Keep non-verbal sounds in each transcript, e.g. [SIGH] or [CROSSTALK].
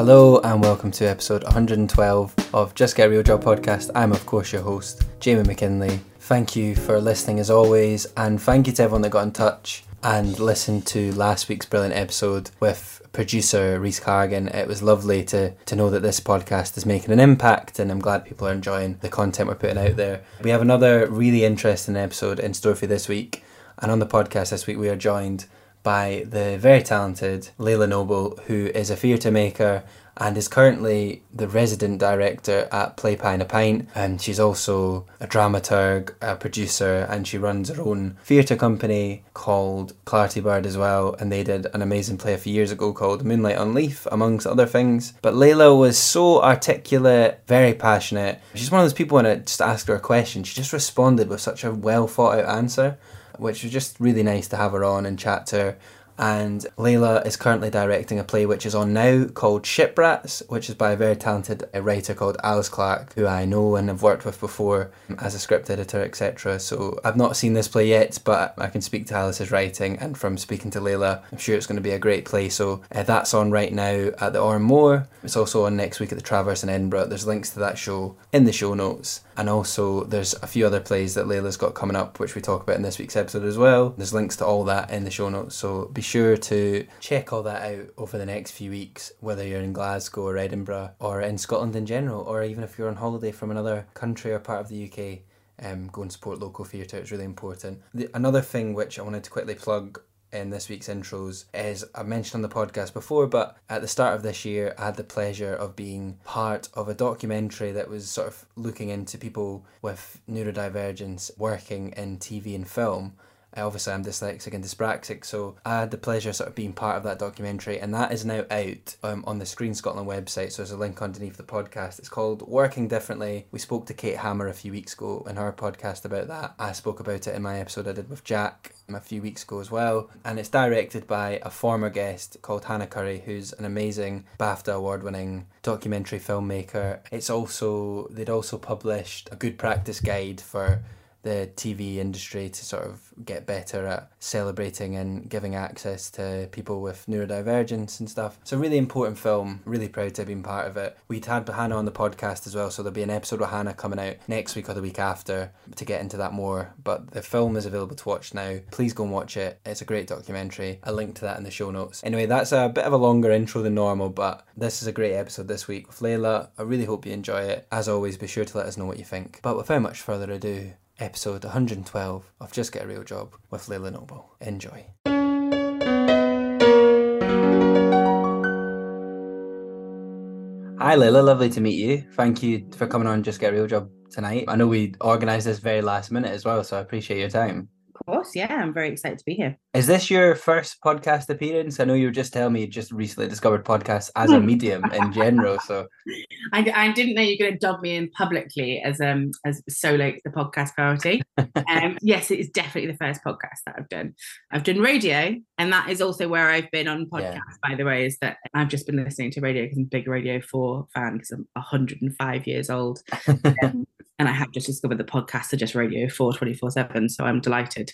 Hello and welcome to episode 112 of Just Get Real Job podcast. I'm, of course, your host, Jamie McKinley. Thank you for listening as always, and thank you to everyone that got in touch and listened to last week's brilliant episode with producer Reese Cargan. It was lovely to, to know that this podcast is making an impact, and I'm glad people are enjoying the content we're putting out there. We have another really interesting episode in store for this week, and on the podcast this week, we are joined by the very talented Laila Noble, who is a theatre maker and is currently the resident director at Play Pie a Pint. And she's also a dramaturg, a producer, and she runs her own theatre company called ClartyBurd as well. And they did an amazing play a few years ago called Moonlight on Leith, amongst other things. But Laila was so articulate, very passionate. She's one of those people when I just asked her a question, she just responded with such a well thought out answer which was just really nice to have her on and chat to her. And Laila is currently directing a play which is on now called Ship Rats, which is by a very talented writer called Alice Clark, who I know and have worked with before as a script editor, etc. So I've not seen this play yet, but I can speak to Alice's writing, and from speaking to Laila, I'm sure it's going to be a great play. So uh, that's on right now at the Oran Mor. It's also on next week at the Traverse in Edinburgh. There's links to that show in the show notes. And also, there's a few other plays that Laila's got coming up, which we talk about in this week's episode as well. There's links to all that in the show notes, so be sure to check all that out over the next few weeks, whether you're in Glasgow or Edinburgh or in Scotland in general, or even if you're on holiday from another country or part of the UK. Um, go and support local theatre, it's really important. The, another thing which I wanted to quickly plug in this week's intros is I mentioned on the podcast before, but at the start of this year, I had the pleasure of being part of a documentary that was sort of looking into people with neurodivergence working in TV and film. Uh, obviously, I'm dyslexic and dyspraxic, so I had the pleasure of sort of being part of that documentary, and that is now out um, on the Screen Scotland website. So there's a link underneath the podcast. It's called Working Differently. We spoke to Kate Hammer a few weeks ago in her podcast about that. I spoke about it in my episode I did with Jack a few weeks ago as well, and it's directed by a former guest called Hannah Curry, who's an amazing BAFTA award-winning documentary filmmaker. It's also they'd also published a good practice guide for the TV industry to sort of get better at celebrating and giving access to people with neurodivergence and stuff. It's a really important film. Really proud to have been part of it. We'd had Hannah on the podcast as well, so there'll be an episode with Hannah coming out next week or the week after to get into that more. But the film is available to watch now. Please go and watch it. It's a great documentary. A link to that in the show notes. Anyway, that's a bit of a longer intro than normal, but this is a great episode this week with Laila. I really hope you enjoy it. As always, be sure to let us know what you think. But without much further ado, episode 112 of Just Get a Real Job with Laila Noble. Enjoy. Hi Laila, lovely to meet you. Thank you for coming on Just Get a Real Job tonight. I know we organised this very last minute as well, so I appreciate your time. Of course, yeah, I'm very excited to be here. Is this your first podcast appearance? I know you were just telling me you just recently discovered podcasts as a medium in general. So [LAUGHS] I, I didn't know you're going to dub me in publicly as um as solo the podcast priority. [LAUGHS] um, yes, it is definitely the first podcast that I've done. I've done radio, and that is also where I've been on podcasts. Yeah. By the way, is that I've just been listening to radio because I'm a big Radio Four fan because I'm 105 years old. [LAUGHS] Um, and I have just discovered the podcasts are just Radio 4 24 7. So I'm delighted.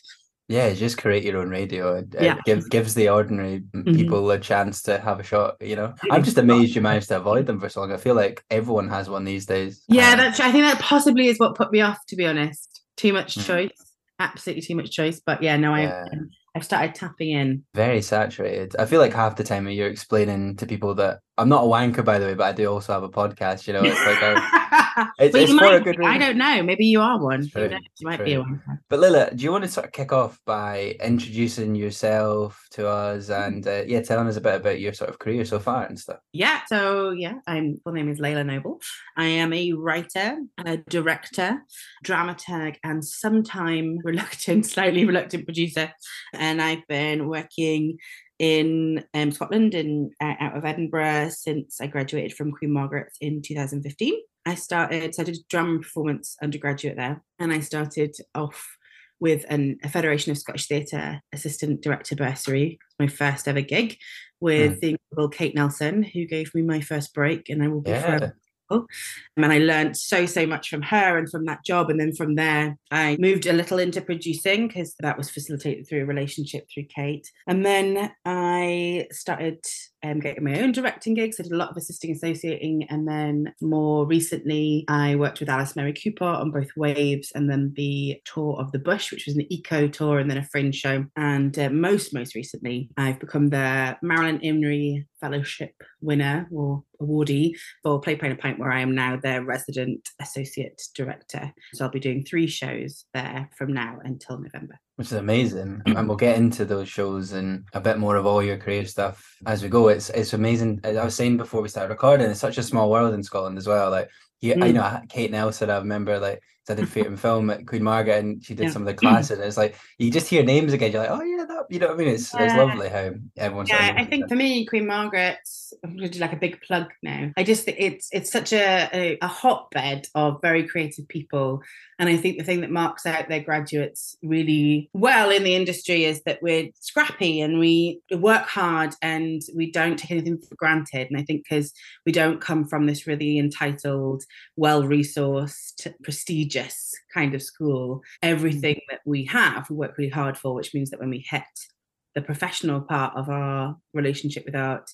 Yeah, just create your own radio. It, yeah. Give, gives the ordinary mm-hmm. people a chance to have a shot. You know, [LAUGHS] I'm just amazed you managed to avoid them for so long. I feel like everyone has one these days. Yeah, um, that's. I think that possibly is what put me off. To be honest, too much mm-hmm. choice. Absolutely too much choice. But yeah, no, yeah. I. I've started tapping in. Very saturated. I feel like half the time you're explaining to people that I'm not a wanker, by the way, but I do also have a podcast. You know, it's like. A, [LAUGHS] [LAUGHS] It's, Well, it's you for a might. I don't know. Maybe you are one. True. You might be one. But Laila, do you want to sort of kick off by introducing yourself to us and uh, yeah, telling us a bit about your sort of career so far and stuff? Yeah. So yeah, I'm full name is Laila Noble. I am a writer, a director, dramaturg, and sometime [LAUGHS] reluctant, slightly reluctant producer. And I've been working in um, Scotland and uh, out of Edinburgh since I graduated from Queen Margaret's in 2015. I started, so I did drama performance undergraduate there, and I started off with an, a Federation of Scottish Theatre assistant director bursary, my first ever gig with hmm. the incredible Kate Nelson, who gave me my first break, and I will be Yeah. forever grateful. Um, and I learned so, so much from her and from that job. And then from there, I moved a little into producing because that was facilitated through a relationship through Kate. And then I started um, getting my own directing gigs. I did a lot of assisting associating. And then more recently, I worked with Alice Mary Cooper on both Waves and then the Tour of the Bush, which was an eco tour and then a fringe show. And uh, most, most recently, I've become the Marilyn Imrie Fellowship winner or awardee for Play and a Pint, where I am now their resident associate director. So I'll be doing three shows there from now until November. Which is amazing, and we'll get into those shows and a bit more of all your career stuff as we go. It's it's amazing. I was saying before we started recording, it's such a small world in Scotland as well. Like you, I Mm. know Kate Nelson. I remember like I did theatre and film at Queen Margaret, and she did Yeah. some of the classes. And it's like you just hear names again. You're like, oh yeah, that. You know what I mean? It's it's lovely how everyone's. Yeah, I think for me, Queen Margaret's I'm going to do like a big plug now. I just think it's it's such a, a a hotbed of very creative people, and I think the thing that marks out their graduates really well in the industry is that we're scrappy and we work hard and we don't take anything for granted. And I think because we don't come from this really entitled, well resourced, prestigious kind of school, everything that we have, we work really hard for, which means that when we hit the professional part of our relationship with art,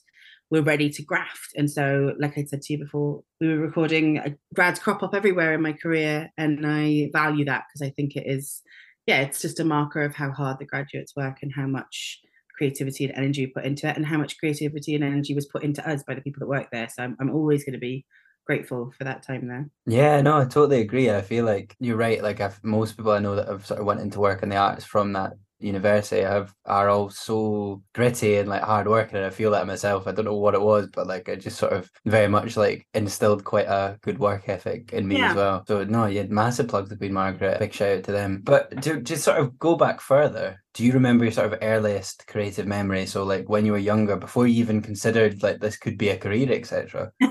we're ready to graft. And so, like I said to you before, we were recording, grads crop up everywhere in my career, and I value that because I think it is, yeah, it's just a marker of how hard the graduates work and how much creativity and energy put into it, and how much creativity and energy was put into us by the people that work there. So I'm, I'm always going to be grateful for that time there. Yeah, no, I totally agree. I feel like you're right. Like I've, most people I know that have sort of went into work in the arts from that university have are all so gritty and like hard working and I feel that myself. I don't know what it was, but like it just sort of very much like instilled quite a good work ethic in me Yeah. as well. So no, you had massive plugs to Queen Margaret. Big shout out to them. But to just sort of go back further, do you remember your sort of earliest creative memory? So like when you were younger, before you even considered like this could be a career, etc. [LAUGHS]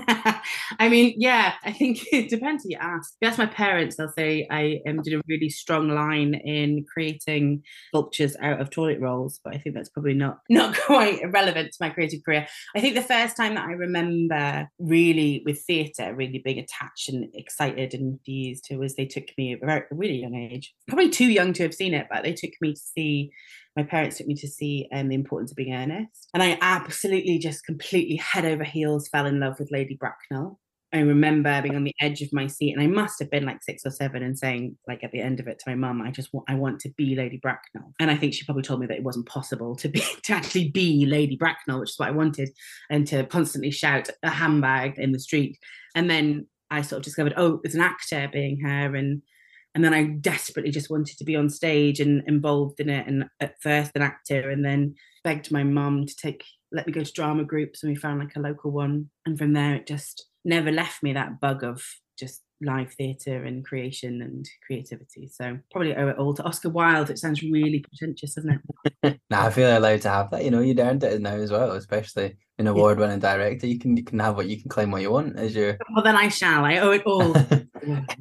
I mean, yeah, I think [LAUGHS] it depends who you ask. If you ask my parents, they'll say I um, did a really strong line in creating sculptures out of toilet rolls, but I think that's probably not [LAUGHS] not quite relevant to my creative career. I think the first time that I remember really with theatre, really being attached and excited and enthused was they took me at a really young age, probably too young to have seen it, but they took me to see my parents took me to see um, the importance of being earnest and i absolutely just completely head over heels fell in love with lady bracknell. I remember being on the edge of my seat and i must have been like six or seven and saying like at the end of it to my mum i just want i want to be lady bracknell. And i think she probably told me that it wasn't possible to be [LAUGHS] to actually be lady bracknell which is what i wanted and to constantly shout a handbag in the street. And then i sort of discovered oh it's an actor being her and and then I desperately just wanted to be on stage and involved in it. And at first, an actor, and then begged my mum to take let me go to drama groups, and we found like a local one. And from there, it just never left me that bug of just live theatre and creation and creativity. So probably owe it all to Oscar Wilde. It sounds really pretentious, doesn't it? [LAUGHS] Now I feel allowed to have that. You know, you'd earned it now as well, especially an award-winning director. You can you can have what you can claim what you want as your. [LAUGHS] Well, then I shall. I owe it all.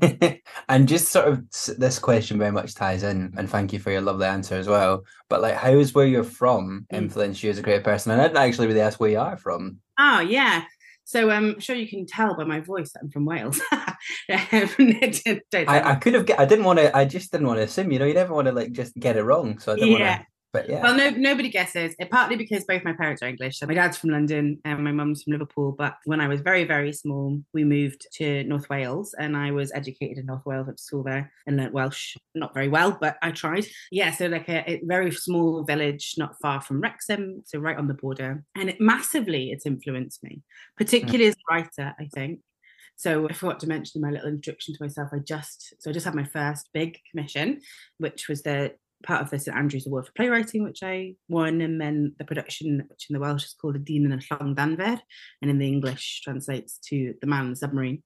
[LAUGHS] and just sort of this question very much ties in, and thank you for your lovely answer as well. But like, how is where you're from Mm. influenced you as a great person? And I didn't actually really ask where you are from. Oh yeah. So um, I'm sure you can tell by my voice that I'm from Wales. [LAUGHS] [LAUGHS] Don't- don't I, I could have. get- I didn't want to. I just didn't want to assume. You know, you never want to like just get it wrong. So I didn't want Yeah. to. But yeah. Well, no, nobody guesses. It, partly because both my parents are English. So my dad's from London and my mum's from Liverpool. But when I was very, very small, we moved to North Wales, and I was educated in North Wales, at school there, and learnt Welsh. Not very well, but I tried. Yeah, so like a, a very small village, not far from Wrexham, so right on the border, and it massively it's influenced me, particularly as a writer. I think So I forgot to mention in my little introduction to myself, I just so I just had my first big commission, which was the part of the St Andrews Award for Playwriting, which I won, and then the production, which in the Welsh is called yn y Llong Danfor, and in the English translates to The Man in the Submarine,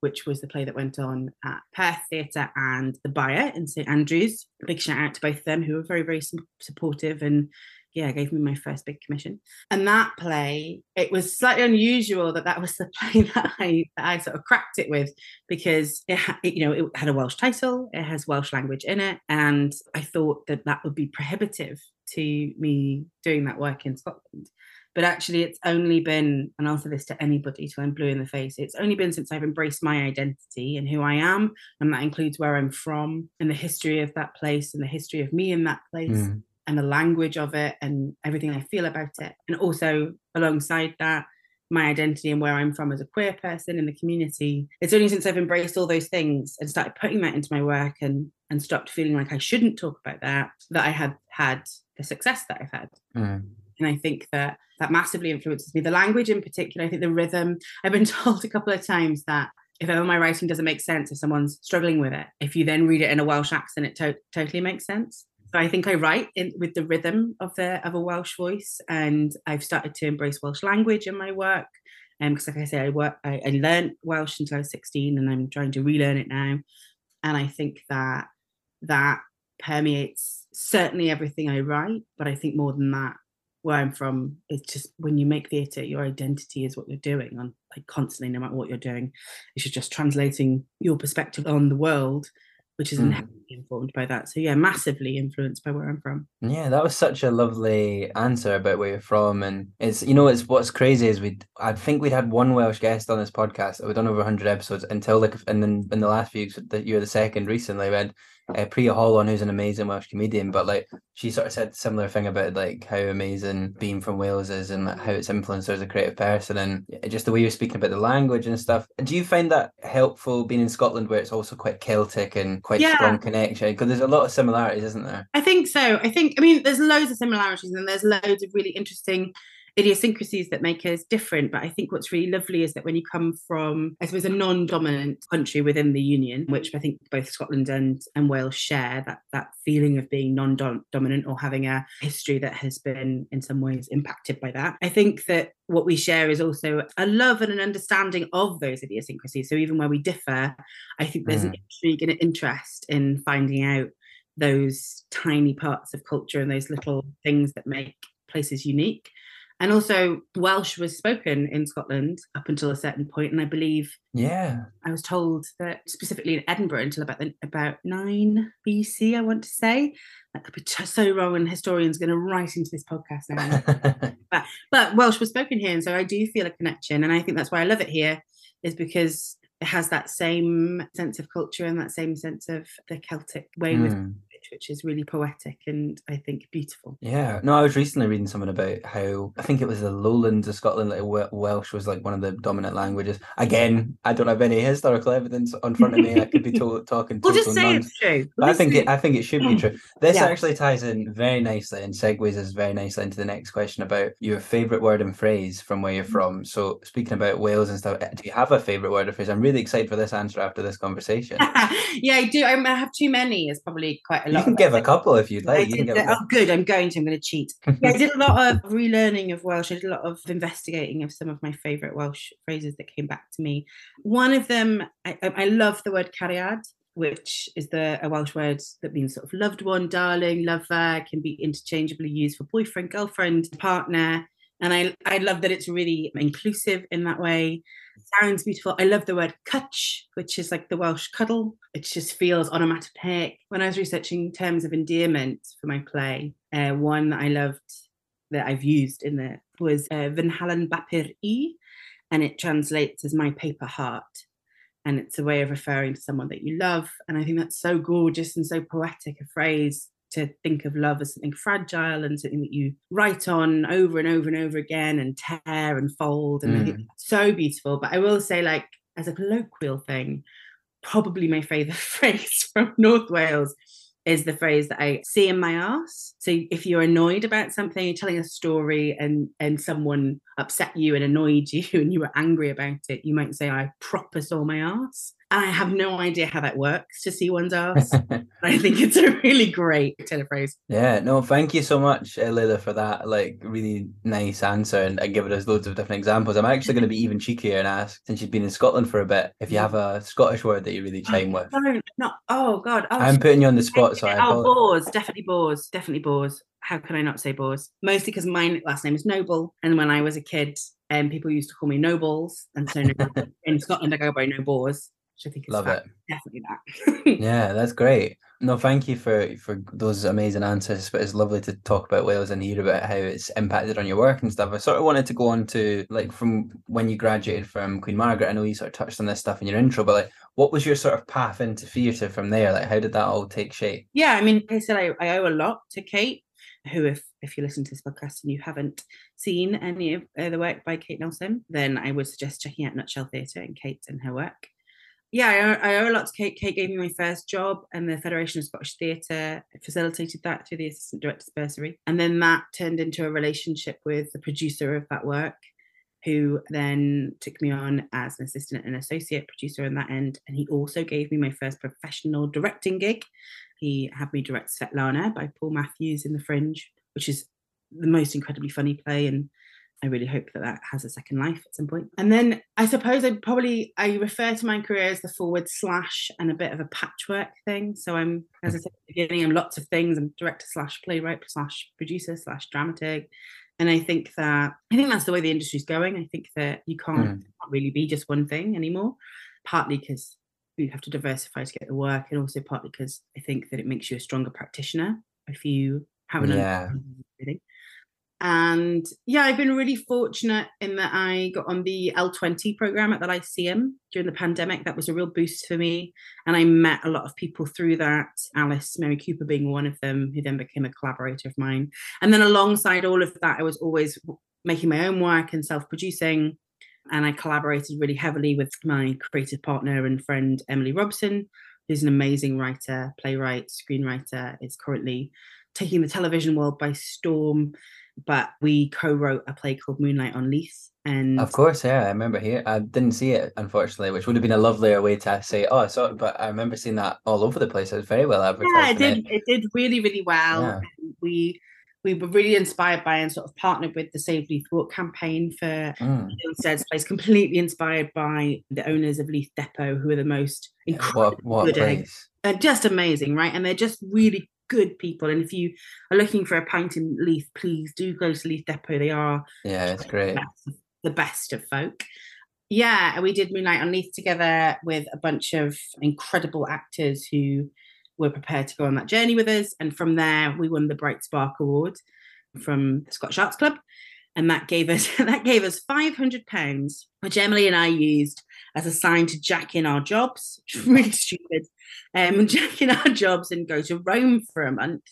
which was the play that went on at Perth Theatre and the Byre in St Andrews. big shout out to both of them, who were very, very supportive and yeah, gave me my first big commission. And that play, it was slightly unusual that that was the [LAUGHS] play that I that I sort of cracked it with because it, it, you know, it had a Welsh title, it has Welsh language in it, and I thought that that would be prohibitive to me doing that work in Scotland. But actually, it's only been, and I'll say this to anybody till I'm blue in the face, it's only been since I've embraced my identity and who I am. And that includes where I'm from and the history of that place and the history of me in that place. Mm and the language of it and everything I feel about it. And also alongside that, my identity and where I'm from as a queer person in the community. It's only since I've embraced all those things and started putting that into my work and and stopped feeling like I shouldn't talk about that that I had had the success that I've had. Mm. And I think that that massively influences me. The language in particular, I think the rhythm. I've been [LAUGHS] told a couple of times that if ever my writing doesn't make sense, if someone's struggling with it, if you then read it in a Welsh accent, it to- totally makes sense. I think I write in, with the rhythm of the of a Welsh voice, and I've started to embrace Welsh language in my work. And because, um, like I say, I work, I, I learned Welsh until I was sixteen, and I'm trying to relearn it now. And I think that that permeates certainly everything I write, but I think more than that, where I'm from, it's just when you make theatre, your identity is what you're doing on like constantly, no matter what you're doing. It's just translating your perspective on the world which is mm. informed by that. So yeah, massively influenced by where I'm from. Yeah, that was such a lovely answer about where you're from, and it's you know it's what's crazy is we I think we'd had one Welsh guest on this podcast. We've done over hundred episodes until like and then in the last few that you're the second recently. Had uh, Priya Holland, who's an amazing Welsh comedian, but like she sort of said similar thing about like how amazing being from Wales is and like, how it's influenced her as a creative person and just the way you're speaking about the language and stuff. Do you find that helpful being in Scotland where it's also quite Celtic and quite yeah. strong connection? Because there's a lot of similarities, isn't there? I think so. I think I mean there's loads of similarities and there's loads of really interesting idiosyncrasies that make us different. But I think what's really lovely is that when you come from, I suppose, a non-dominant country within the union, which I think both Scotland and, and Wales share, that that feeling of being non-dominant or having a history that has been in some ways impacted by that. I think that what we share is also a love and an understanding of those idiosyncrasies. So even where we differ, I think there's mm. an intrigue and an interest in finding out those tiny parts of culture and those little things that make places unique. And also, Welsh was spoken in Scotland up until a certain point, and I believe, yeah, I was told that specifically in Edinburgh until about the, about nine BC. I want to say that could be so wrong, and historians going to write into this podcast now. [LAUGHS] but but Welsh was spoken here, and so I do feel a connection, and I think that's why I love it here, is because it has that same sense of culture and that same sense of the Celtic way mm. Which is really poetic and I think beautiful. Yeah. No, I was recently reading something about how I think it was the lowlands of Scotland, like Welsh was like one of the dominant languages. Again, I don't have any historical evidence on front of me. I could be to- [LAUGHS] talking. we'll just say it's true. We'll I think it, I think it should be true. [CLEARS THROAT] This yeah. actually ties in very nicely and segues us very nicely into the next question about your favorite word and phrase from where you're from. So speaking about Wales and stuff, do you have a favorite word or phrase? I'm really excited for this answer after this conversation. [LAUGHS] yeah, I do. I have too many. It's probably quite a lot. You can give a couple if you'd like. You oh, good. I'm going to. I'm going to cheat. yeah, I did a lot of relearning of Welsh. I did a lot of investigating of some of my favourite Welsh phrases that came back to me. One of them, I, I love the word cariad which is the a Welsh word that means sort of loved one, darling, lover, can be interchangeably used for boyfriend, girlfriend, partner. And I, I love that it's really inclusive in that way. Sounds beautiful. I love the word cwtch, which is like the Welsh cuddle. It just feels onomatopoeic. When I was researching terms of endearment for my play, uh, one that I loved that I've used in there was uh, Vinhalan Bapur E, and it translates as my paper heart. And it's a way of referring to someone that you love. And I think that's so gorgeous and so poetic a phrase to think of love as something fragile and something that you write on over and over and over again and tear and fold. And mm. So beautiful. But I will say, like, as a colloquial thing, probably my favourite [LAUGHS] phrase from North Wales is the phrase that I see in my ass. So if you're annoyed about something, you're telling a story and and someone upset you and annoyed [LAUGHS] you and you were angry about it, you might say, I proper saw my ass. And I have no idea how that works to see one's [LAUGHS] ass. I think it's a really great turn of phrase. Yeah, no, thank you so much, uh, Laila, for that like really nice answer and, and giving us loads of different examples. I'm actually going to be even cheekier and ask, since you've been in Scotland for a bit, if you have a Scottish word that you really chime with. No, not. Oh God. Oh, I'm putting you on the spot, so I Oh. Bores, definitely Bores, definitely Bores. How can I not say Bores? Mostly because my last name is Noble, and when I was a kid, um, people used to call me Nobles, and so [LAUGHS] in Scotland I go by No Bores, which I think is Love fab- it. definitely that. Yeah, [LAUGHS] that's great. No, thank you for for those amazing answers. But it's lovely to talk about Wales and hear about how it's impacted on your work and stuff. I sort of wanted to go on to like from when you graduated from Queen Margaret. I know you sort of touched on this stuff in your intro, but like, what was your sort of path into theatre from there? Like, how did that all take shape? yeah, I mean, I said I, I owe a lot to Kate, who, if if you listen to this podcast and you haven't seen any of uh, the work by Kate Nelson, then I would suggest checking out Nutshell Theatre and Kate and her work. Yeah, I owe, I owe a lot to Kate. Kate gave me my first job, and the Federation of Scottish Theatre facilitated that through the assistant director's bursary. And then that turned into a relationship with the producer of that work, who then took me on as an assistant and associate producer on that end. And he also gave me my first professional directing gig. He had me direct Svetlana by Paul Matthews in The Fringe, which is the most incredibly funny play. And I really hope that that has a second life at some point. And then I suppose I probably I refer to my career as the forward slash and a bit of a patchwork thing. So I'm, as I said at the beginning, I'm lots of things. I'm director slash playwright slash producer slash dramaturg. And I think that I think that's the way the industry's going. I think that you can't, Mm. can't really be just one thing anymore. Partly because you have to diversify to get the work, and also partly because I think that it makes you a stronger practitioner if you have an Yeah. understanding. And yeah, I've been really fortunate in that I got on the L20 program at the Lyceum during the pandemic. That was a real boost for me. And I met a lot of people through that, Alice Mary Cooper being one of them, who then became a collaborator of mine. And then alongside all of that, I was always making my own work and self producing. And I collaborated really heavily with my creative partner and friend, Emily Robson, who's an amazing writer, playwright, screenwriter, is currently taking the television world by storm. But we co-wrote a play called Moonlight on Leith, and Of course, yeah, I remember here. I didn't see it, unfortunately, which would have been a lovelier way to say, "Oh, I saw it," but I remember seeing that all over the place. It was very well advertised. yeah, it did. It did really, really well. Yeah. We we were really inspired by and sort of partnered with the Save Leith Walk campaign for Mm, Instead's place, completely inspired by the owners of Leith Depot, who are the most incredible, what what a good egg. place! They're just amazing, right? And they're just really good people. And if you are looking for a pint in Leith, please do go to Leith Depot. They are Yeah, it's great. best- the best of folk. Yeah, and we did Moonlight on Leith together with a bunch of incredible actors who were prepared to go on that journey with us. And from there, we won the Bright Spark Award from the Scottish Arts Club. And that gave us [LAUGHS] that gave us five hundred pounds, which Emily and I used as a sign to jack in our jobs, [LAUGHS] which was really stupid. Um, [LAUGHS] jack in our jobs and go to Rome for a month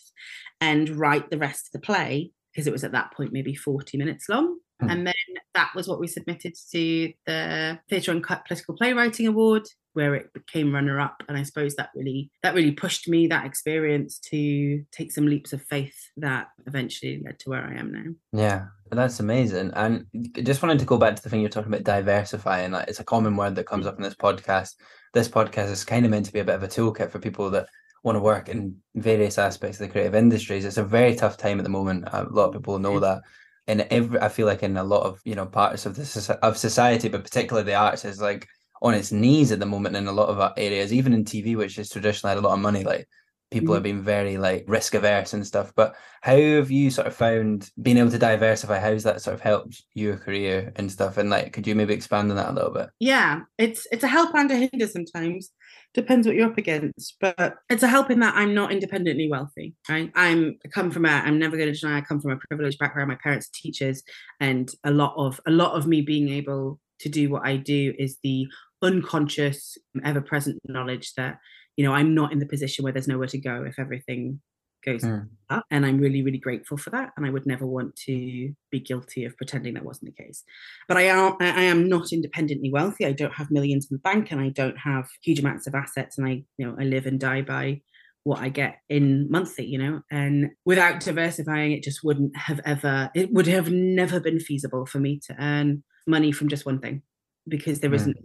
and write the rest of the play because it was at that point maybe 40 minutes long. Hmm. And then that was what we submitted to the Theatre Uncut Political Playwriting Award, where it became runner up. And I suppose that really that really pushed me that experience to take some leaps of faith that eventually led to where I am now. Yeah, that's amazing. And I just wanted to go back to the thing you're talking about diversifying. Like it's a common word that comes up in this podcast. This podcast is kind of meant to be a bit of a toolkit for people that want to work in various aspects of the creative industries. It's a very tough time at the moment. A lot of people know that. And every, I feel like in a lot of you know parts of the soci- of society, but particularly the arts, is like on its knees at the moment in a lot of areas. Even in TV, which has traditionally had a lot of money, like people Mhm. have been very like risk averse and stuff. But how have you sort of found being able to diversify? How's that sort of helped your career and stuff? And like, could you maybe expand on that a little bit? Yeah, it's it's a help and a hinder sometimes. Depends what you're up against, but it's a help in that I'm not independently wealthy. Right? I'm I come from a. I'm never going to deny. I come from a privileged background. My parents are teachers, and a lot of a lot of me being able to do what I do is the unconscious, ever-present knowledge that you know I'm not in the position where there's nowhere to go if everything goes Mm. up. And I'm really, really grateful for that. And I would never want to be guilty of pretending that wasn't the case. But I am I I am not independently wealthy. I don't have millions in the bank and I don't have huge amounts of assets. And I, you know, I live and die by what I get in monthly, you know, and without diversifying, it just wouldn't have ever, it would have never been feasible for me to earn money from just one thing because there mm. isn't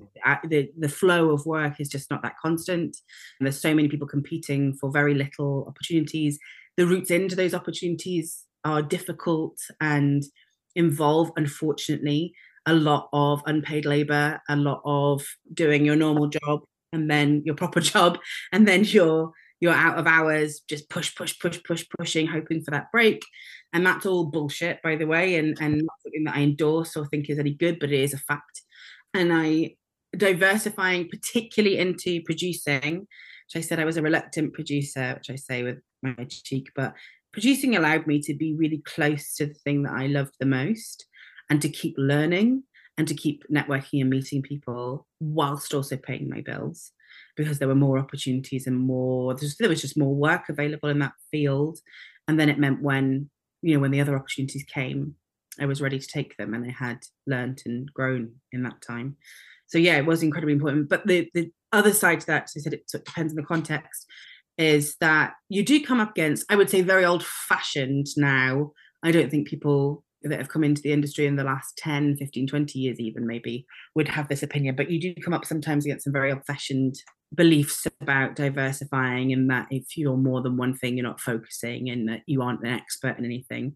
the, the flow of work is just not that constant. And there's so many people competing for very little opportunities. The routes into those opportunities are difficult and involve, unfortunately, a lot of unpaid labor, a lot of doing your normal job and then your proper [LAUGHS] job, and then your you're out of hours, just push, push, push, push, pushing, hoping for that break. And that's all bullshit, by the way, and, and not something that I endorse or think is any good, but it is a fact. And I diversifying particularly into producing, which I said I was a reluctant producer, which I say with my cheek, but producing allowed me to be really close to the thing that I loved the most and to keep learning and to keep networking and meeting people whilst also paying my bills because there were more opportunities and more there was just more work available in that field. And then it meant when you know when the other opportunities came i was ready to take them and i had learned and grown in that time. So yeah it was incredibly important. But the the other side to that i said it, depends on the context is that you do come up against i would say very old fashioned now. I don't think people that have come into the industry in the last 10 15 20 years even maybe would have this opinion. But you do come up sometimes against some very old fashioned beliefs about diversifying and that if you're more than one thing, you're not focusing and that you aren't an expert in anything.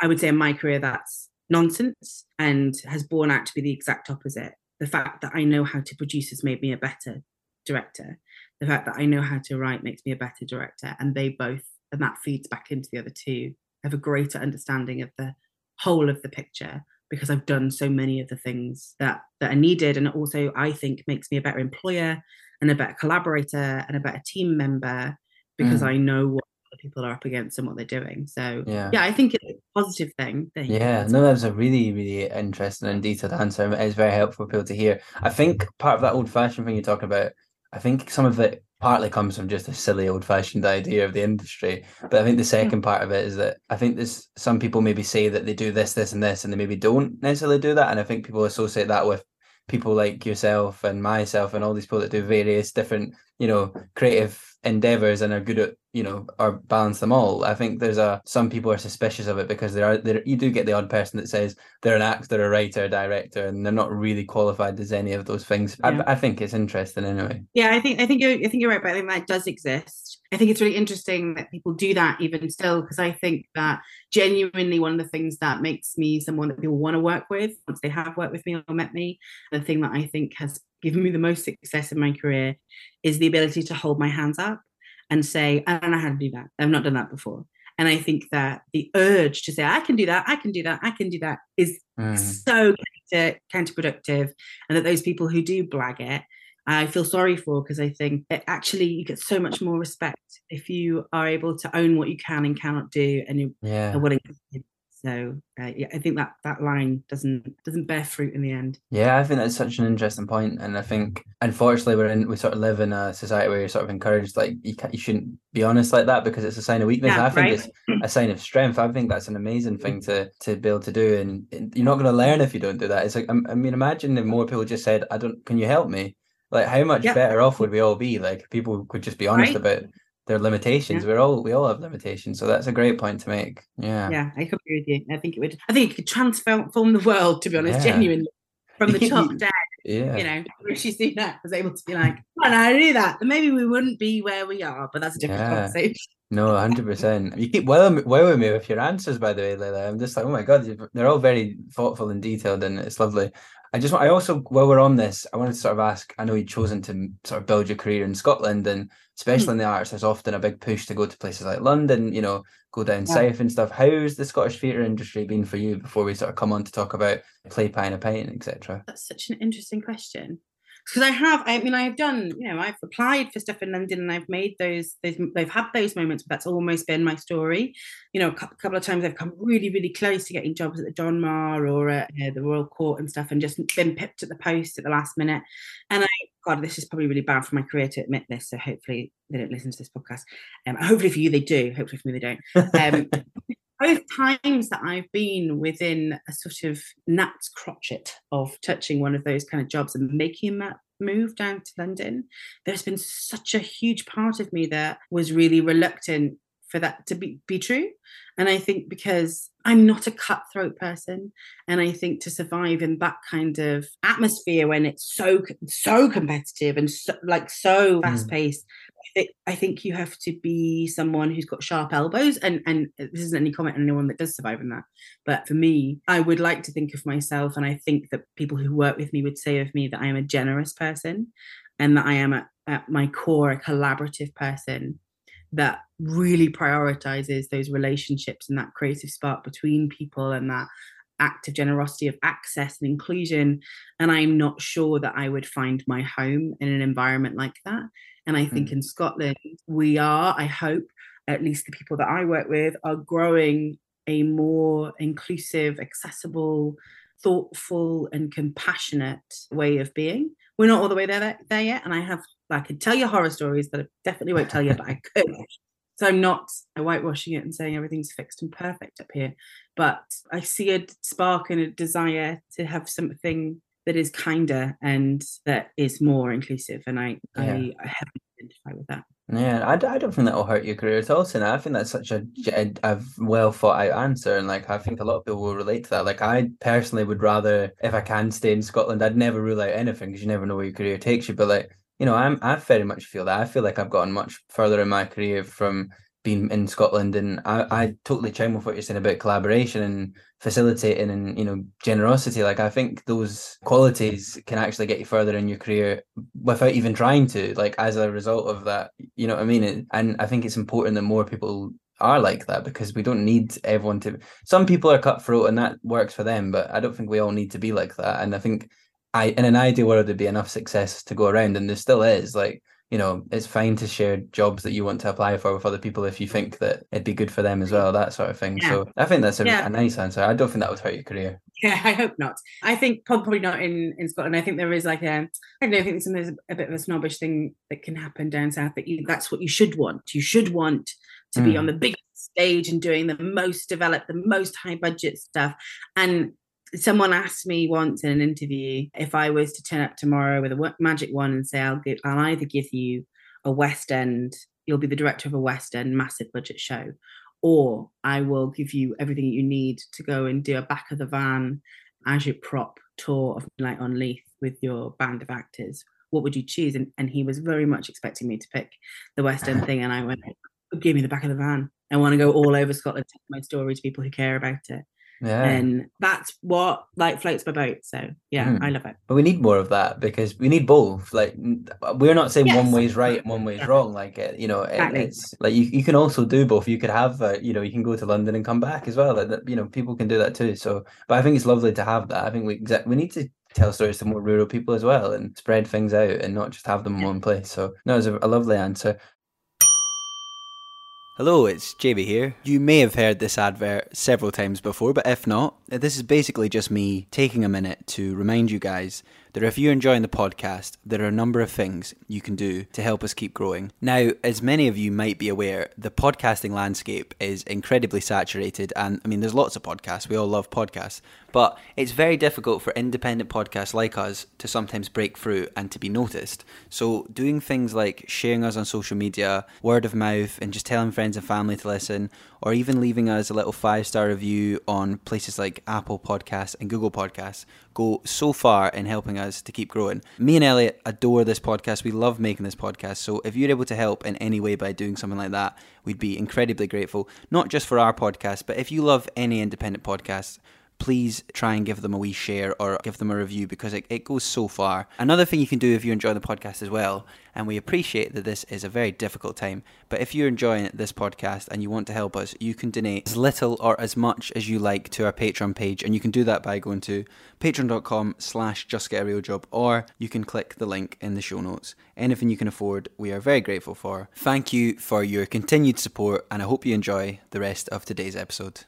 I would say in my career, that's nonsense and has borne out to be the exact opposite. The fact that I know how to produce has made me a better director. The fact that I know how to write makes me a better director. And they both, and that feeds back into the other two, have a greater understanding of the whole of the picture because I've done so many of the things that that are needed. And also I think makes me a better employer and a better collaborator and a better team member because mm. I know what people are up against and what they're doing. So yeah, yeah I think it's a positive thing. thing. Yeah, no, that was a really, really interesting and detailed answer. It's very helpful for people to hear. I think part of that old fashioned thing you're talking about, I think some of it partly comes from just a silly old fashioned idea of the industry. But I think the second part of it is that I think there's some people maybe say that they do this, this, and this, and they maybe don't necessarily do that. And I think people associate that with people like yourself and myself and all these people that do various different, you know, creative endeavors and are good at you know or balance them all i think there's a some people are suspicious of it because there are there you do get the odd person that says they're an actor a writer a director and they're not really qualified as any of those things. Yeah. I, I think it's interesting anyway. Yeah i think i think you're i think you're right but i think that does exist i think it's really interesting that people do that even still because i think that genuinely one of the things that makes me someone that people want to work with once they have worked with me or met me the thing that i think has given me the most success in my career is the ability to hold my hands up and say, I don't know how to do that. I've not done that before. And I think that the urge to say, I can do that, I can do that, I can do that is mm. so counter, counterproductive. And that those people who do blag it, I feel sorry for because I think that actually you get so much more respect if you are able to own what you can and cannot do and you're willing to so uh, yeah, I think that that line doesn't doesn't bear fruit in the end. Yeah, I think that's such an interesting point, and I think unfortunately we're in we sort of live in a society where you're sort of encouraged like you can't, you shouldn't be honest like that because it's a sign of weakness. Yeah, I think right? it's a sign of strength. I think that's an amazing thing to to be able to do, and you're not going to learn if you don't do that. It's like I mean, imagine if more people just said, "I don't, can you help me?" Like how much better off would we all be? Like people could just be honest right? about their limitations. Yeah. We're all we all have limitations, so that's a great point to make. Yeah, yeah, I agree with you. I think it would. I think it could transform the world. To be honest, yeah. genuinely from the [LAUGHS] top down. Yeah, you know, Rishi Sunak was able to be like, "Well, I do that," then maybe we wouldn't be where we are. But that's a different yeah. conversation. No, hundred percent. You keep well, wowing me with your answers, by the way, Laila. I'm just like, oh my god, they're all very thoughtful and detailed, and it's lovely. I just want, I also while we're on this, I wanted to sort of ask. I know you've chosen to sort of build your career in Scotland, and especially mm. in the arts, there's often a big push to go to places like London. You know, go down yeah. south and stuff. How's the Scottish theatre industry been for you before we sort of come on to talk about play pie and a pint, etc. That's such an interesting question because I have, I mean, I've done, you know, I've applied for stuff in London and I've made those, those, they've had those moments, but that's almost been my story. You know, a couple of times I've come really, really close to getting jobs at the Donmar or at you know, the Royal Court and stuff, and just been pipped at the post at the last minute. And I, God, this is probably really bad for my career to admit this. So hopefully they don't listen to this podcast. Um, hopefully for you they do. Hopefully for me they don't. Um, [LAUGHS] both times that I've been within a sort of gnat's crotchet of touching one of those kind of jobs and making that move down to London, there's been such a huge part of me that was really reluctant for that to be, be true. And I think because I'm not a cutthroat person, and I think to survive in that kind of atmosphere when it's so so competitive and so, like so fast paced, mm. I think you have to be someone who's got sharp elbows. And and this isn't any comment on anyone that does survive in that, but for me, I would like to think of myself, and I think that people who work with me would say of me that I am a generous person, and that I am at, at my core a collaborative person that really prioritizes those relationships and that creative spark between people and that act of generosity of access and inclusion and i'm not sure that i would find my home in an environment like that and i think mm. in scotland we are i hope at least the people that i work with are growing a more inclusive accessible thoughtful and compassionate way of being we're not all the way there there yet and i have I could tell you horror stories that I definitely won't tell you, but I [LAUGHS] could. So I'm not whitewashing it and saying everything's fixed and perfect up here, but I see a spark and a desire to have something that is kinder and that is more inclusive. And I, yeah. I, I heavily identify with that. Yeah, I, I don't think that will hurt your career at all, Sina. I think that's such a, a, a well thought out answer. And like, I think a lot of people will relate to that. Like, I personally would rather, if I can stay in Scotland, I'd never rule out anything because you never know where your career takes you. But like, you know, I'm I very much feel that. I feel like I've gotten much further in my career from being in Scotland, and I, I totally chime with what you're saying about collaboration and facilitating and you know generosity. Like I think those qualities can actually get you further in your career without even trying to. Like as a result of that, you know what I mean. And I think it's important that more people are like that because we don't need everyone to. Some people are cutthroat and that works for them, but I don't think we all need to be like that. And I think I in an ideal world there'd be enough success to go around, and there still is. Like you know, it's fine to share jobs that you want to apply for with other people if you think that it'd be good for them as well, that sort of thing. Yeah. So I think that's a, yeah. a, nice answer. I don't think that would hurt your career. Yeah, I hope not. I think probably not in in Scotland. I think there is like a I don't know. I think there's a bit of a snobbish thing that can happen down south that you that's what you should want. You should want to mm. be on the big stage and doing the most developed, the most high budget stuff. And someone asked me once in an interview if I was to turn up tomorrow with a magic wand and say I'll give, I'll either give you a West End, you'll be the director of a West End massive budget show, or I will give you everything you need to go and do a back of the van as your prop tour of Light on Leith with your band of actors. What would you choose? And, and he was very much expecting me to pick the West End [LAUGHS] thing, and I went, "Give me the back of the van. I want to go all over Scotland, tell my story to people who care about it." Yeah. And that's what like floats my boat. So yeah, mm. I love it. But we need more of that because we need both. Like we're not saying yes. one way is right and one way is wrong. Like you know, exactly. it's like you, you can also do both. You could have uh, you know you can go to London and come back as well. That you know people can do that too. So, but I think it's lovely to have that. I think we we need to tell stories to more rural people as well and spread things out and not just have them in one place. So no, it's a, a lovely answer. Hello, it's JB here. You may have heard this advert several times before, but if not, this is basically just me taking a minute to remind you guys that if you're enjoying the podcast, there are a number of things you can do to help us keep growing. Now, as many of you might be aware, the podcasting landscape is incredibly saturated. And I mean, there's lots of podcasts, we all love podcasts, but it's very difficult for independent podcasts like us to sometimes break through and to be noticed. So, doing things like sharing us on social media, word of mouth, and just telling friends and family to listen, or even leaving us a little five star review on places like Apple Podcasts and Google Podcasts go so far in helping us to keep growing. Me and Elliot adore this podcast. We love making this podcast. So if you're able to help in any way by doing something like that, we'd be incredibly grateful. Not just for our podcast, but if you love any independent podcast, please try and give them a wee share or give them a review because it, it goes so far. Another thing you can do if you enjoy the podcast as well, and we appreciate that this is a very difficult time, but if you're enjoying this podcast and you want to help us, you can donate as little or as much as you like to our Patreon page, and you can do that by going to patreon.com slash justgetarealjob or you can click the link in the show notes. Anything you can afford, we are very grateful for. Thank you for your continued support, and I hope you enjoy the rest of today's episode.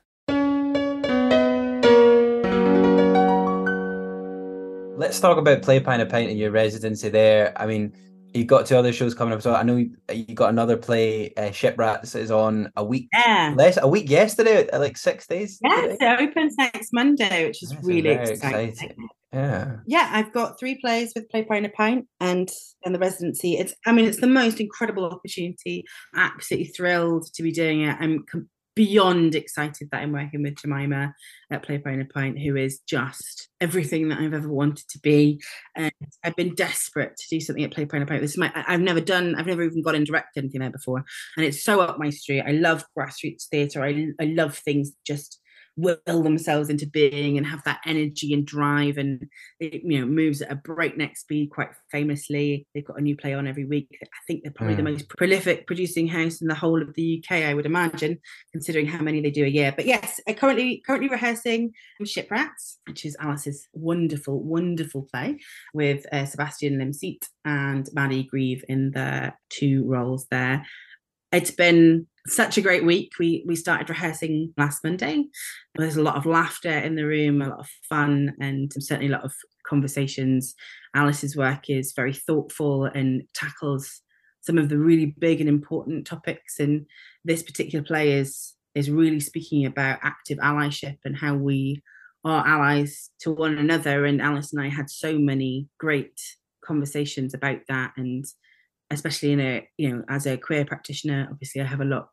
Let's talk about Play Pie and a Pint and your residency there. I mean, you've got two other shows coming up. So I know you got another play, uh, Shiprats, is on a week yeah. less, a week yesterday, like six days. Yes, it opens next Monday, which is That's really exciting. exciting. Yeah. Yeah, I've got three plays with Play Pie and a Pint and and the residency. It's I mean it's the most incredible opportunity. Absolutely thrilled to be doing it. I'm com- beyond excited that I'm working with Jemima at Play Pie and a Pint, who is just everything that I've ever wanted to be. And I've been desperate to do something at Play Pie and a Pint. This is my I've never done. I've never even got in direct anything there before, and it's so up my street. I love grassroots theatre. I I love things just will themselves into being and have that energy and drive and it you know moves at a breakneck speed quite famously. They've got a new play on every week. I think they're probably the Mm. most prolific producing house in the whole of the uk i would imagine considering how many they do a year. But yes i currently currently rehearsing Ship Rats which is alice's wonderful wonderful play with uh, sebastian limseat and maddie grieve in the two roles there. It's been such a great week. We we started rehearsing last Monday. There's a lot of laughter in the room, a lot of fun, and certainly a lot of conversations. Alice's work is very thoughtful and tackles some of the really big and important topics. And this particular play is is really speaking about active allyship and how we are allies to one another. And Alice and I had so many great conversations about that and especially in a you know as a queer practitioner obviously i have a lot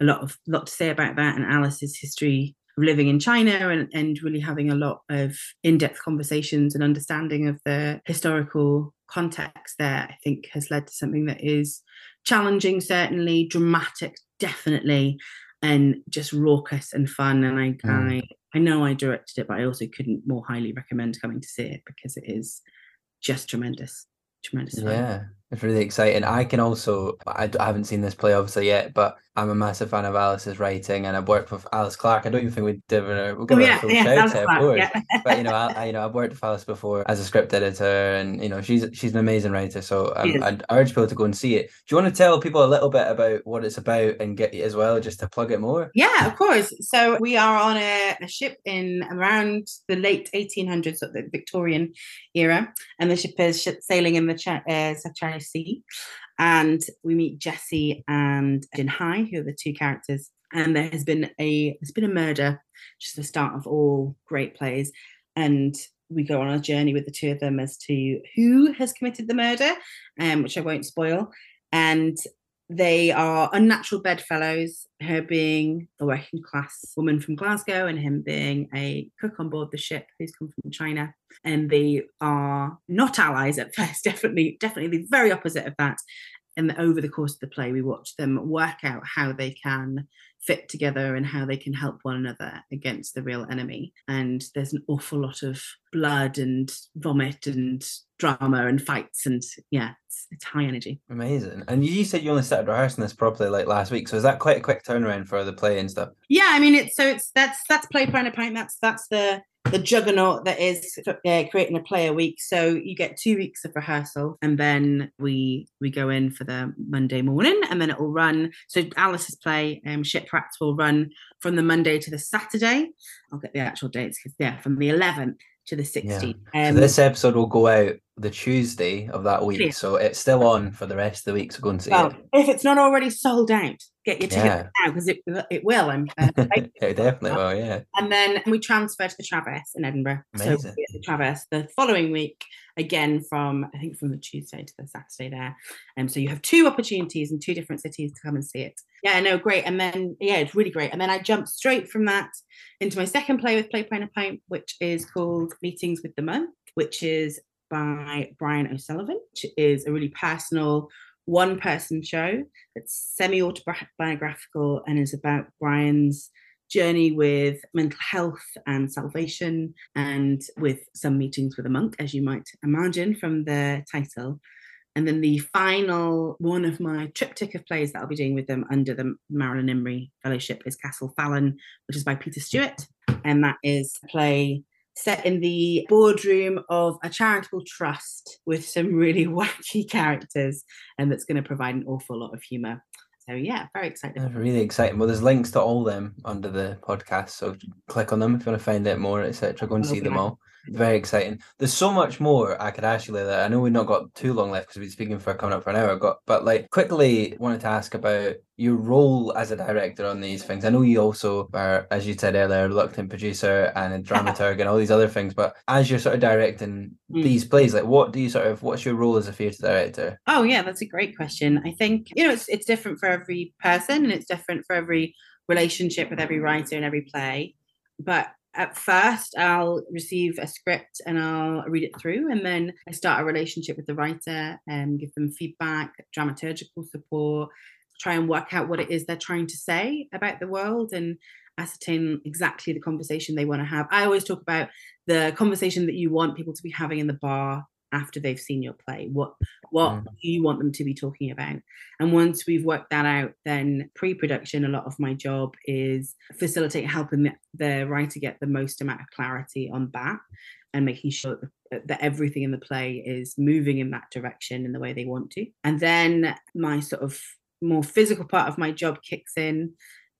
a lot of lot to say about that and alice's history of living in china and, and really having a lot of in-depth conversations and understanding of the historical context there i think has led to something that is challenging certainly dramatic definitely and just raucous and fun and i Mm. i i know i directed it but i also couldn't more highly recommend coming to see it because it is just tremendous tremendous fun. Yeah, it's really exciting. I can also, I haven't seen this play obviously yet, but I'm a massive fan of Alice's writing, and I've worked with Alice Clark. I don't even think we'd give her, we'll give Oh her a yeah, full yeah, shout out, of course. yeah. [LAUGHS] But you know, I, I, you know, I've worked with Alice before as a script editor, and you know, she's she's an amazing writer. So um. I'd urge people to go and see it. Do you want to tell people a little bit about what it's about and get as well, just to plug it more? Yeah, of course. So we are on a, a ship in around the late 1800s, so the Victorian era, and the ship is sailing in the Ch- uh, South China Sea. And we meet Jessie and Jin Hai, who are the two characters. And there has been a there's been a murder, which is the start of all great plays. And we go on a journey with the two of them as to who has committed the murder, um, which I won't spoil. And they are unnatural bedfellows, her being a working class woman from Glasgow and him being a cook on board the ship who's come from China. And they are not allies at first, [LAUGHS] definitely, definitely the very opposite of that. And over the course of the play, we watch them work out how they can fit together and how they can help one another against the real enemy. And there's an awful lot of blood and vomit and drama and fights. And yeah, it's, it's high energy. Amazing. And you said you only started rehearsing this properly like last week, so is that quite a quick turnaround for the play and stuff? Yeah, I mean it's so it's that's that's play pint a pint. That's that's the the juggernaut that is uh, creating a play a week. So you get two weeks of rehearsal, and then we we go in for the Monday morning, and then it will run. So Alice's play, um, Ship Rats, will run from the Monday to the Saturday. I'll get the actual dates because yeah, from the 11th to the 16th. Um, so this episode will go out the Tuesday of that week, Brilliant. so it's still on for the rest of the week. So go and see well, it. if it's not already sold out, get your tickets Yeah. now because it it will. I'm uh, [LAUGHS] it definitely will. Yeah. And then we transfer to the Traverse in Edinburgh. So Amazing. we'll be at the Traverse the following week, again from I think from the Tuesday to the Saturday there. And so you have two opportunities in two different cities to come and see it. Yeah, no, great. And then yeah, it's really great. And then I jumped straight from that into my second play with Play Pint a which is called Meetings with the Monk, which is by Brian O'Sullivan, which is a really personal one person show that's semi autobiographical and is about Brian's journey with mental health and salvation and with some meetings with a monk, as you might imagine from the title. And then the final one of my triptych of plays that I'll be doing with them under the Marilyn Imrie Fellowship is Castle Fallon, which is by Peter Stewart. And that is a play set in the boardroom of a charitable trust with some really [LAUGHS] wacky characters and that's going to provide an awful lot of humour. So yeah, very exciting. That's really exciting. Well, there's links to all them under the podcast, so click on them if you want to find out more, etc. Go and see them all. Very exciting. There's so much more I could ask you later. I know we've not got too long left because we've been speaking for coming up for an hour. Got, but like quickly wanted to ask about your role as a director on these things. I know you also are, as you said earlier, a reluctant producer and a [LAUGHS] dramaturg and all these other things. But as you're sort of directing mm. these plays, like what do you sort of what's your role as a theatre director? Oh yeah, that's a great question. I think you know it's it's different for every person and it's different for every relationship with every writer and every play. But at first I'll receive a script and I'll read it through and then I start a relationship with the writer and give them feedback, dramaturgical support, try and work out what it is they're trying to say about the world and ascertain exactly the conversation they want to have. I always talk about the conversation that you want people to be having in the bar after they've seen your play? What what mm. you want them to be talking about? And once we've worked that out then pre-production a lot of my job is facilitate helping the, the writer get the most amount of clarity on that and making sure that, that everything in the play is moving in that direction in the way they want to. And then my sort of more physical part of my job kicks in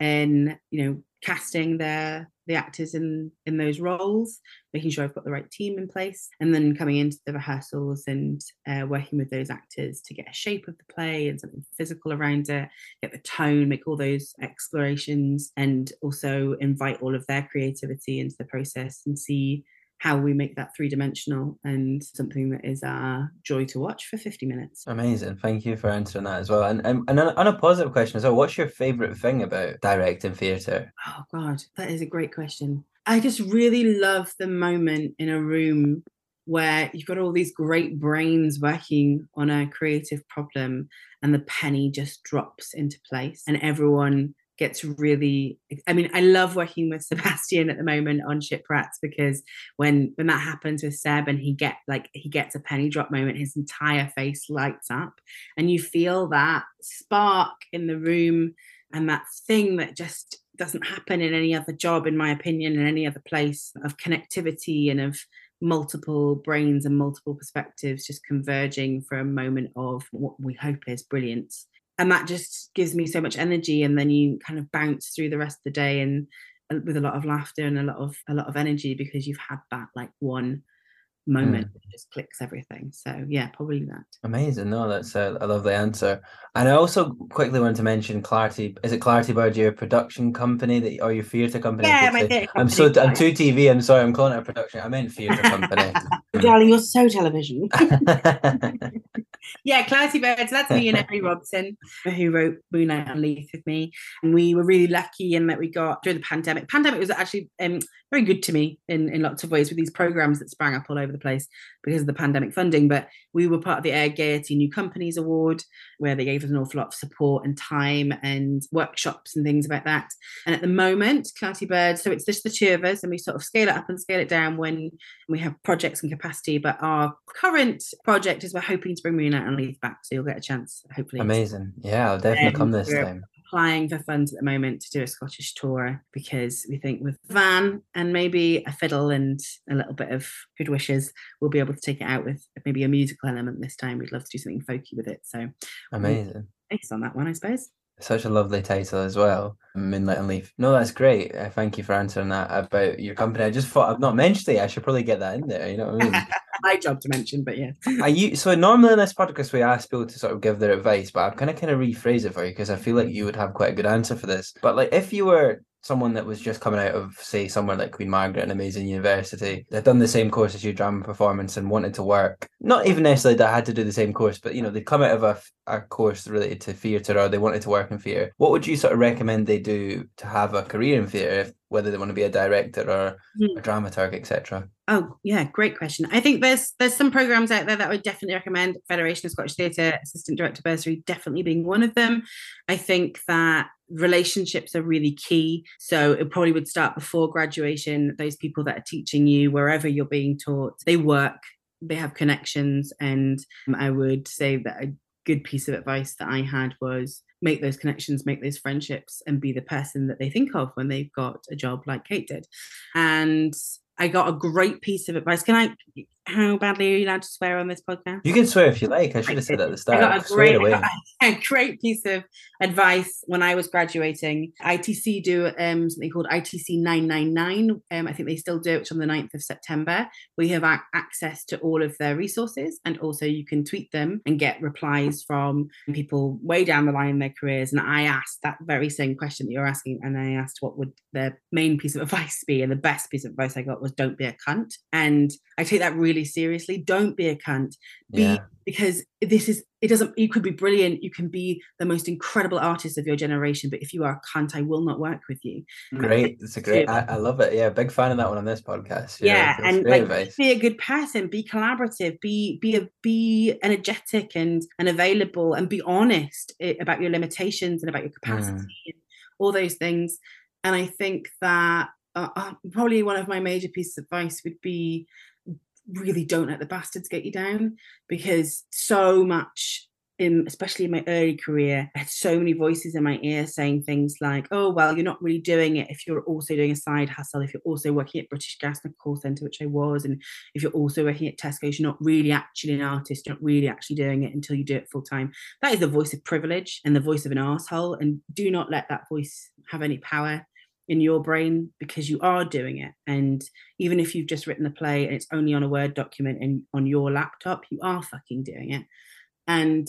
and you know casting their the actors in in those roles making sure i've got the right team in place and then coming into the rehearsals and uh, working with those actors to get a shape of the play and something physical around it get the tone make all those explorations and also invite all of their creativity into the process and see how we make that three dimensional and something that is our joy to watch for 50 minutes. Amazing. Thank you for answering that as well. And, and, and on a positive question as well, what's your favourite thing about directing theatre? Oh, God, that is a great question. I just really love the moment in a room where you've got all these great brains working on a creative problem and the penny just drops into place and everyone gets really i mean i love working with [LAUGHS] sebastian at the moment on Ship Rats because when when that happens with seb and he get like he gets a penny drop moment his entire face lights up and you feel that spark in the room and that thing that just doesn't happen in any other job in my opinion in any other place of connectivity and of multiple brains and multiple perspectives just converging for a moment of what we hope is brilliance and that just gives me so much energy and then you kind of bounce through the rest of the day and uh, with a lot of laughter and a lot of a lot of energy because you've had that like one moment mm. that just clicks everything. So yeah probably that. Amazing. No that's a, a, lovely answer. And i also quickly want to mention clarity is it ClartyBurd your production company that or your theatre company? Yeah my theatre i'm so i'm too tv i'm sorry i'm calling it a production i meant theatre [LAUGHS] company. Darling you're so television [LAUGHS] [LAUGHS] yeah, ClartyBurds. That's me and Emily Robson, who wrote Moonlight on Leith with me. And we were really lucky in that we got during the pandemic. Pandemic was actually um, very good to me in, in lots of ways with these programs that sprang up all over the place because of the pandemic funding. But we were part of the Ayr Gaiety New Companies Award, where they gave us an awful lot of support and time and workshops and things about that. And at the moment, ClartyBurd, so it's just the two of us, and we sort of scale it up and scale it down when we have projects and capacity. But our current project is we're hoping to bring Moonlight on Leith back, so you'll get a chance, hopefully. Amazing. Yeah, I'll definitely um, come this time applying for funds at the moment to do a Scottish tour because we think with van and maybe a fiddle and a little bit of good wishes, we'll be able to take it out with maybe a musical element this time. We'd love to do something folky with it. So amazing. Based on that one, I suppose. Such a lovely title as well, Moonlight on Leith. No, that's great. Uh, thank you for answering that about your company. I just thought I've not mentioned it. I should probably get that in there. You know what I mean? [LAUGHS] My job to mention, but yeah. Are you so normally in this podcast we ask people to sort of give their advice, but I'm kind of kind of rephrase it for you because I feel like you would have quite a good answer for this. But like, if you were someone that was just coming out of, say, somewhere like Queen Margaret, an amazing university, they'd done the same course as you, drama performance, and wanted to work. Not even necessarily that I had to do the same course, but you know, they'd come out of a, a course related to theatre or they wanted to work in theatre. What would you sort of recommend they do to have a career in theatre, whether they want to be a director or mm. a dramaturg, etc.? Oh yeah, great question. I think there's there's some programs out there that I would definitely recommend. Federation of Scottish Theatre Assistant Director Bursary definitely being one of them. I think that relationships are really key. So it probably would start before graduation. Those people that are teaching you wherever you're being taught, they work, they have connections. And I would say that a good piece of advice that I had was make those connections, make those friendships, and be the person that they think of when they've got a job like Kate did. And I got a great piece of advice. Can I how badly are you allowed to swear on this podcast? You can swear if you like. I should have said that at the start. I got a great. Got [LAUGHS] a great piece of advice when I was graduating. ITC do um, something called ITC 999. Um, I think they still do it, which on the 9th of September. We have ac- access to all of their resources, and also you can tweet them and get replies from people way down the line in their careers. And I asked that very same question that you're asking, and I asked what would their main piece of [LAUGHS] advice be, and the best piece of advice I got was don't be a cunt. And I take that really seriously. Don't be a cunt. Be Yeah. because this is it doesn't you could be brilliant you can be the most incredible artist of your generation but if you are a cunt i will not work with you Great. It's a great. I, I love it. Yeah, big fan of that one on this podcast. yeah, that's and like advice. be a good person be collaborative be be a be energetic and and available and be honest about your limitations and about your capacity and all those things and i think that uh, uh, probably one of my major pieces of advice would be really don't let the bastards get you down because so much in especially in my early career i had so many voices in my ear saying things like oh well you're not really doing it if you're also doing a side hustle if you're also working at british gas and call center which i was and if you're also working at tesco's you're not really actually an artist you're not really actually doing it until you do it full time that is the voice of privilege and the voice of an asshole and do not let that voice have any power in your brain because you are doing it. And even if you've just written the play and it's only on a word document and on your laptop you are fucking doing it. And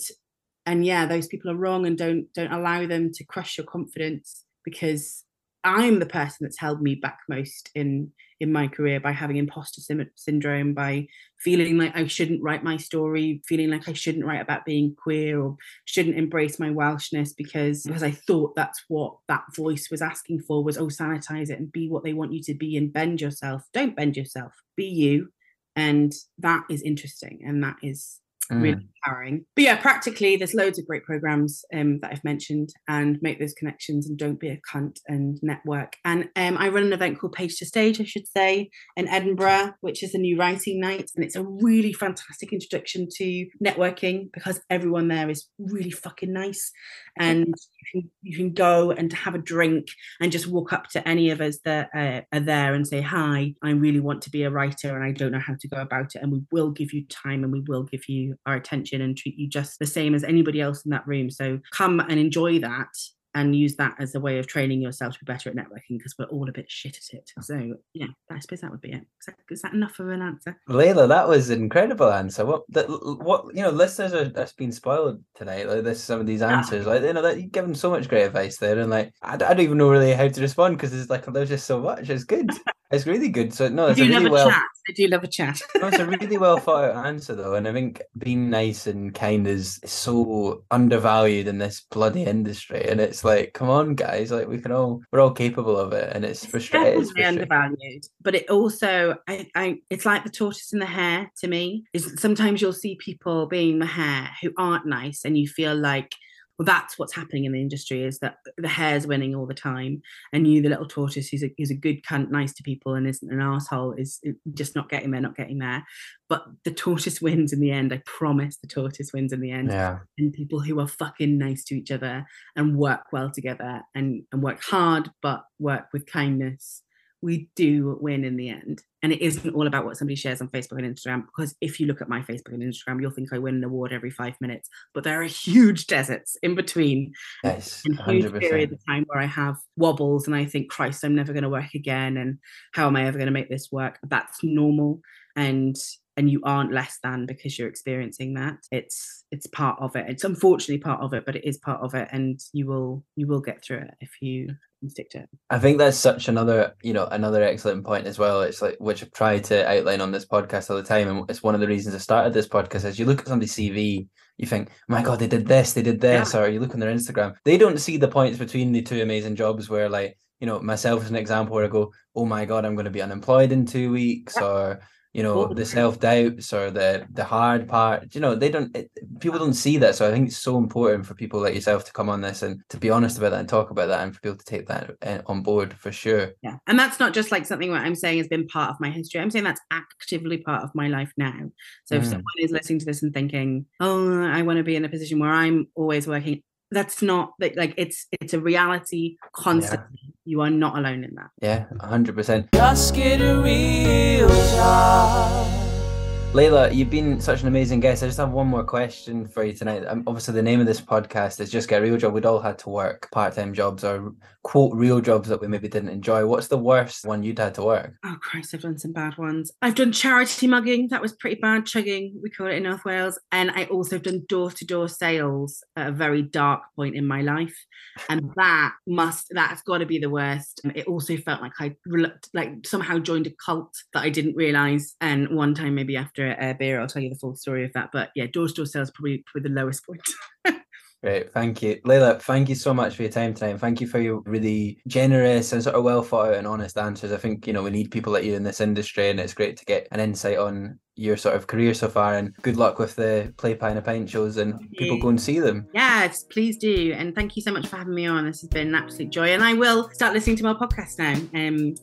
and yeah those people are wrong and don't don't allow them to crush your confidence because i'm the person that's held me back most in in my career by having imposter syndrome by feeling like i shouldn't write my story feeling like i shouldn't write about being queer or shouldn't embrace my welshness because because i thought that's what that voice was asking for was oh sanitize it and be what they want you to be and bend yourself. Don't bend yourself. Be you. And that is interesting and that is Mm. really empowering. But yeah, practically, there's loads of great programs um, that I've mentioned, and make those connections and don't be a cunt and network. And um, I run an event called Page to Stage, I should say, in Edinburgh, which is a new writing night, and it's a really fantastic introduction to networking because everyone there is really fucking nice, and [LAUGHS] you can you can go and have a drink and just walk up to any of us that uh, are there and say hi. I really want to be a writer, and I don't know how to go about it, and we will give you time and we will give you our attention and treat you just the same as anybody else in that room. So come and enjoy that and use that as a way of training yourself to be better at networking because we're all a bit shit at it. So yeah, I suppose that would be it. Is that, is that enough of an answer? Laila, that was an incredible answer. What what you know, listeners are that's been spoiled tonight. Like this, some of these ah. answers, like you know, that you've given so much great advice there, and like I don't even know really how to respond because it's like there's just so much. It's good. It's really good. So no, I it's a do really love a well. chat. I do love a chat. [LAUGHS] No, it's a really well thought out answer though, and I think being nice and kind is so undervalued in this bloody industry. And it's like, come on, guys, like we can all we're all capable of it, and it's frustrating. It's frustrating. undervalued but it also I, I it's like the tortoise and the hare to me is sometimes you'll see people being the hare who aren't nice and you feel like well that's what's happening in the industry is that the hare's winning all the time and you the little tortoise who's a, who's a good cunt nice to people and isn't an asshole is just not getting there not getting there. But the tortoise [LAUGHS] wins in the end i promise the tortoise wins in the end. Yeah, and people who are fucking nice to each other and work well together and, and work hard but work with kindness we do win in the end and it isn't all about what somebody shares on facebook and instagram because if you look at my facebook and instagram you'll think i win an award every five minutes but there are huge deserts in between yes, and huge periods percent. of time where I have wobbles and I think, Christ, I'm never going to work again, and how am I ever going to make this work? That's normal, and and you aren't less than because you're experiencing that. It's it's part of it. It's unfortunately part of it, but it is part of it, and you will you will get through it if you stick to it. I think that's such another, you know, another excellent point as well. It's like which I've tried to outline on this podcast all the time, and it's one of the reasons I started this podcast. As you look at somebody's CV, you think, "My God, they did this, they did this," or you look on their Instagram, they don't see the points between the two amazing jobs. Where, like, you know, myself as an example, where I go, "Oh my God, I'm going to be unemployed in two weeks," or you know, the the self doubts or the the hard part. You know, they don't. It, people don't see that, so I think it's so important for people like yourself to come on this and to be honest about that and talk about that, and for people to take that uh, on board for sure. Yeah. And that's not just like something that I'm saying has been part of my history. I'm saying that's actively part of my life now. So if Mm. someone is listening to this and thinking, oh, I want to be in a position where I'm always working, that's not that like it's it's a reality constantly. You are not alone in that. Yeah, hundred percent. Just get a real job. Laila, you've been such an amazing guest. I just have one more question for you tonight. Um, obviously, the name of this podcast is Just Get a Real Job. We'd all had to work part time jobs or quote real jobs that we maybe didn't enjoy. What's the worst one you'd had to work? Oh Christ, I've done some bad ones. I've done charity mugging. That was pretty bad. Chugging, we call it in North Wales. And I also have done door to door sales at a very dark point in my life. And that must, that's got to be the worst. It also felt like I like somehow joined a cult that I didn't realize. And one time, maybe after a beer, I'll tell you the full story of that. But yeah, door to door sales probably probably the lowest point. [LAUGHS] Great, thank you. Laila, thank you so much for your time tonight. Thank you for your really generous and sort of well thought out and honest answers. I think, you know, we need people like you in this industry and it's great to get an insight on your sort of career so far and good luck with the Play and a Pint shows and people go and see them. Yes, please do. And thank you so much for having me on. This has been an absolute joy. And I will start listening to my podcast now. Um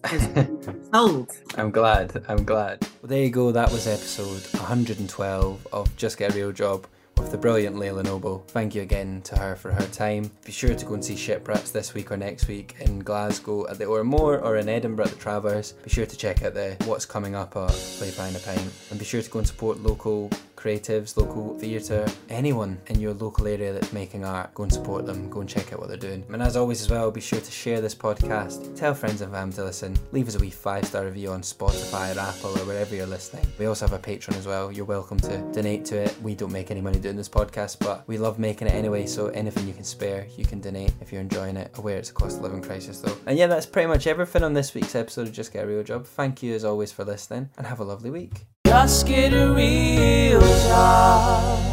sold. [LAUGHS] I'm glad. I'm glad. Well there you go. That was episode 112 of Just Get a Real Job with the brilliant Laila Noble. Thank you again to her for her time. Be sure to go and see Ship Rats this week or next week in Glasgow at the Oran Mor or in Edinburgh at the Traverse. Be sure to check out the what's coming up at Play Pie and a Pint. And be sure to go and support local creatives, local theatre, anyone in your local area that's making art, go and support them, go and check out what they're doing. And as always, as well, be sure to share this podcast, tell friends and family to listen, leave us a wee five star review on Spotify or Apple or wherever you're listening. We also have a Patreon as well. You're welcome to donate to it. We don't make any money doing this podcast, but we love making it anyway, so anything you can spare, you can donate if you're enjoying it. Aware it's a cost of living crisis though. And yeah, that's pretty much everything on this week's episode of Just Get a Real Job. Thank you as always for listening and have a lovely week. Just get a real job.